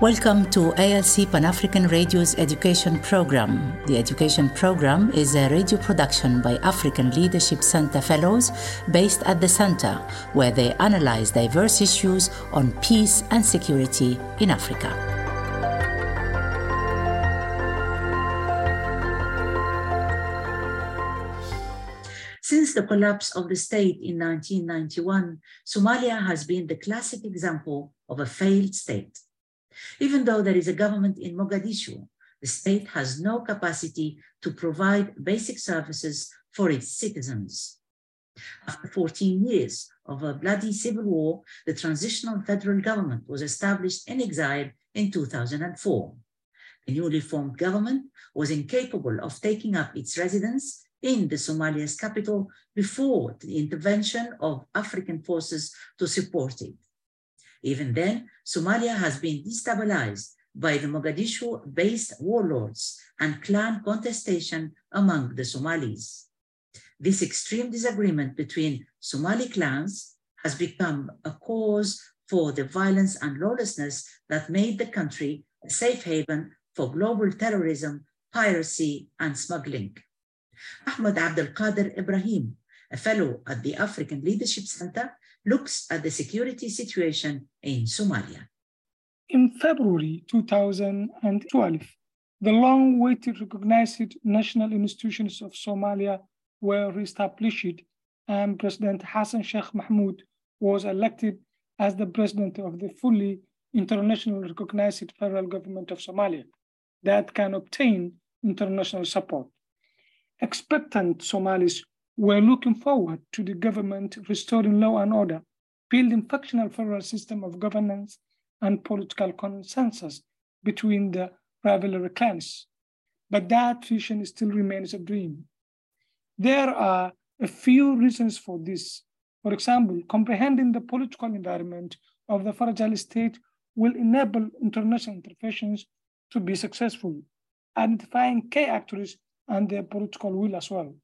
Welcome to ALC Pan African Radio's education program. The education program is a radio production by African Leadership Center Fellows based at the center, where they analyze diverse issues on peace and security in Africa. Since the collapse of the state in 1991, Somalia has been the classic example of a failed state. Even though there is a government in Mogadishu, the state has no capacity to provide basic services for its citizens. After 14 years of a bloody civil war, the transitional federal government was established in exile in 2004. The newly formed government was incapable of taking up its residence in the Somalia's capital before the intervention of African forces to support it. Even then, Somalia has been destabilized by the Mogadishu-based warlords and clan contestation among the Somalis. This extreme disagreement between Somali clans has become a cause for the violence and lawlessness that made the country a safe haven for global terrorism, piracy, and smuggling. Ahmed Abdel Qadir Ibrahim, a fellow at the African Leadership Center, looks at the security situation in Somalia. In February 2012, the long-awaited recognized national institutions of Somalia were reestablished and President Hassan Sheikh Mohamud was elected as the president of the fully internationally recognized federal government of Somalia that can obtain international support. Expectant Somalis were looking forward to the government restoring law and order, building functional federal system of governance and political consensus between the rivalry clans. But that vision still remains a dream. There are a few reasons for this. For example, comprehending the political environment of the fragile state will enable international interventions to be successful, identifying key actors and their political will as well.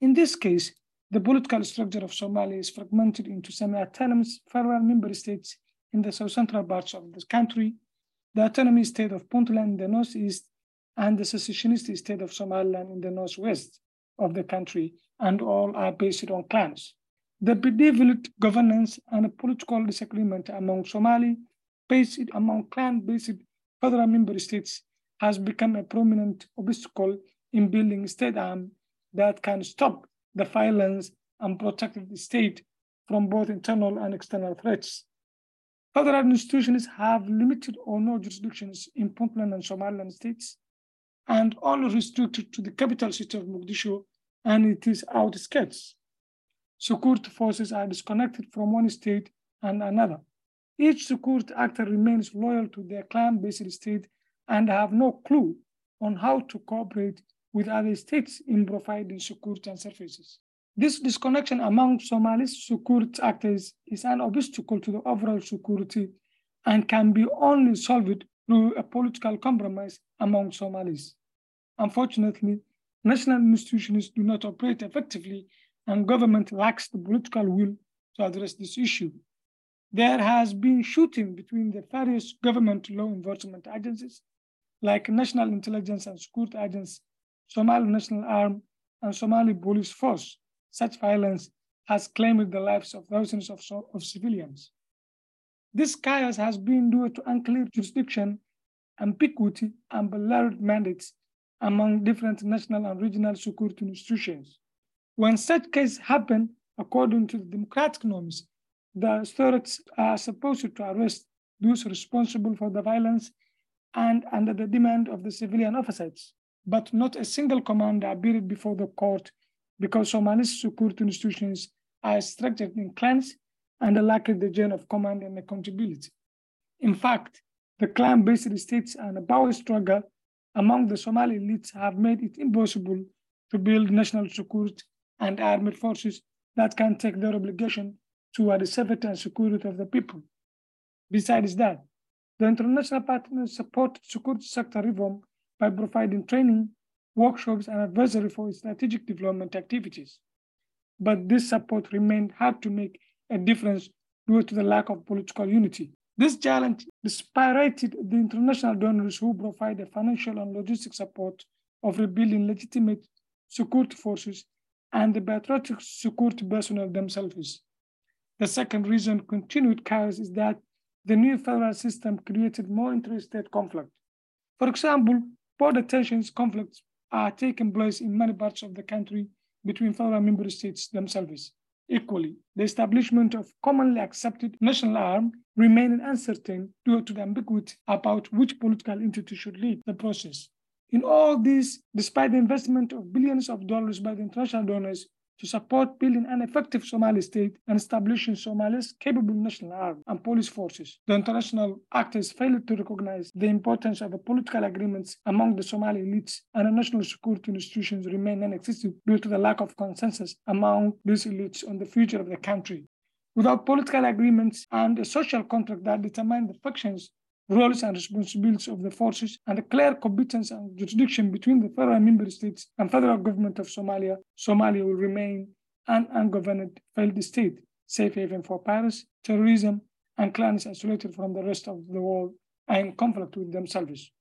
In this case, the political structure of Somalia is fragmented into semi-autonomous federal member states in the south-central parts of the country, the autonomous state of Puntland in the northeast, and the secessionist state of Somaliland in the northwest of the country, and all are based on clans. The bedeviled governance and political disagreement among Somali based among clan-based federal member states has become a prominent obstacle in building state arm that can stop the violence and protect the state from both internal and external threats. Federal institutions have limited or no jurisdictions in Puntland and Somaliland states, and all restricted to the capital city of Mogadishu and its outskirts. Security forces are disconnected from one state and another. Each security actor remains loyal to their clan-based state and have no clue on how to cooperate with other states in providing security and services. This disconnection among Somalis security actors is an obstacle to the overall security and can be only solved through a political compromise among Somalis. Unfortunately, national institutions do not operate effectively and government lacks the political will to address this issue. There has been shooting between the various government law enforcement agencies like National Intelligence and Security Agency Somali National Army, and Somali Police Force. Such violence has claimed the lives of thousands of, of civilians. This chaos has been due to unclear jurisdiction, ambiguity, and blurred mandates among different national and regional security institutions. When such cases happen, according to the democratic norms, the authorities are supposed to arrest those responsible for the violence and under the demand of the civilian officers but not a single command appeared before the court because Somali security institutions are structured in clans and lack the chain of command and accountability. In fact, the clan-based states and power struggle among the Somali elites have made it impossible to build national security and armed forces that can take their obligation toward the safety and security of the people. Besides that, the international partners support security sector reform by providing training, workshops, and advisory for strategic development activities. But this support remained hard to make a difference due to the lack of political unity. This challenge dispirited the international donors who provide the financial and logistic support of rebuilding legitimate security forces and the patriotic security personnel themselves. The second reason continued chaos is that the new federal system created more interstate conflict. For example, border tensions conflicts are taking place in many parts of the country between federal member states themselves. Equally, the establishment of commonly accepted national arm remained uncertain due to the ambiguity about which political entity should lead the process. In all this, despite the investment of billions of dollars by the international donors to support building an effective Somali state and establishing Somalia's capable national army and police forces. The international actors failed to recognize the importance of political agreements among the Somali elites and the national security institutions remain non-existent due to the lack of consensus among these elites on the future of the country. Without political agreements and a social contract that determine the factions roles and responsibilities of the forces, and a clear competence and jurisdiction between the federal member states and federal government of Somalia, Somalia will remain an ungoverned failed state, safe haven for pirates, terrorism, and clans isolated from the rest of the world and in conflict with themselves,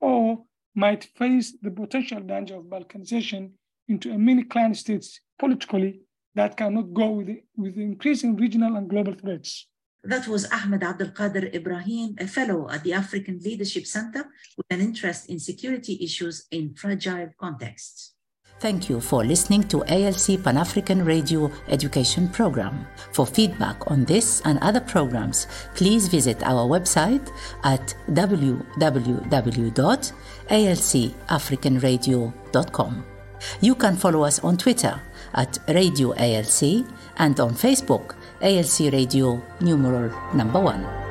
or might face the potential danger of balkanization into a mini clan states politically that cannot go with, the, with increasing regional and global threats. That was Ahmed Abdelkader Ibrahim, a fellow at the African Leadership Center with an interest in security issues in fragile contexts. Thank you for listening to ALC Pan African Radio Education Program. For feedback on this and other programs, please visit our website at www.alcafricanradio.com. You can follow us on Twitter at Radio ALC and on Facebook ALC Radio numeral number one.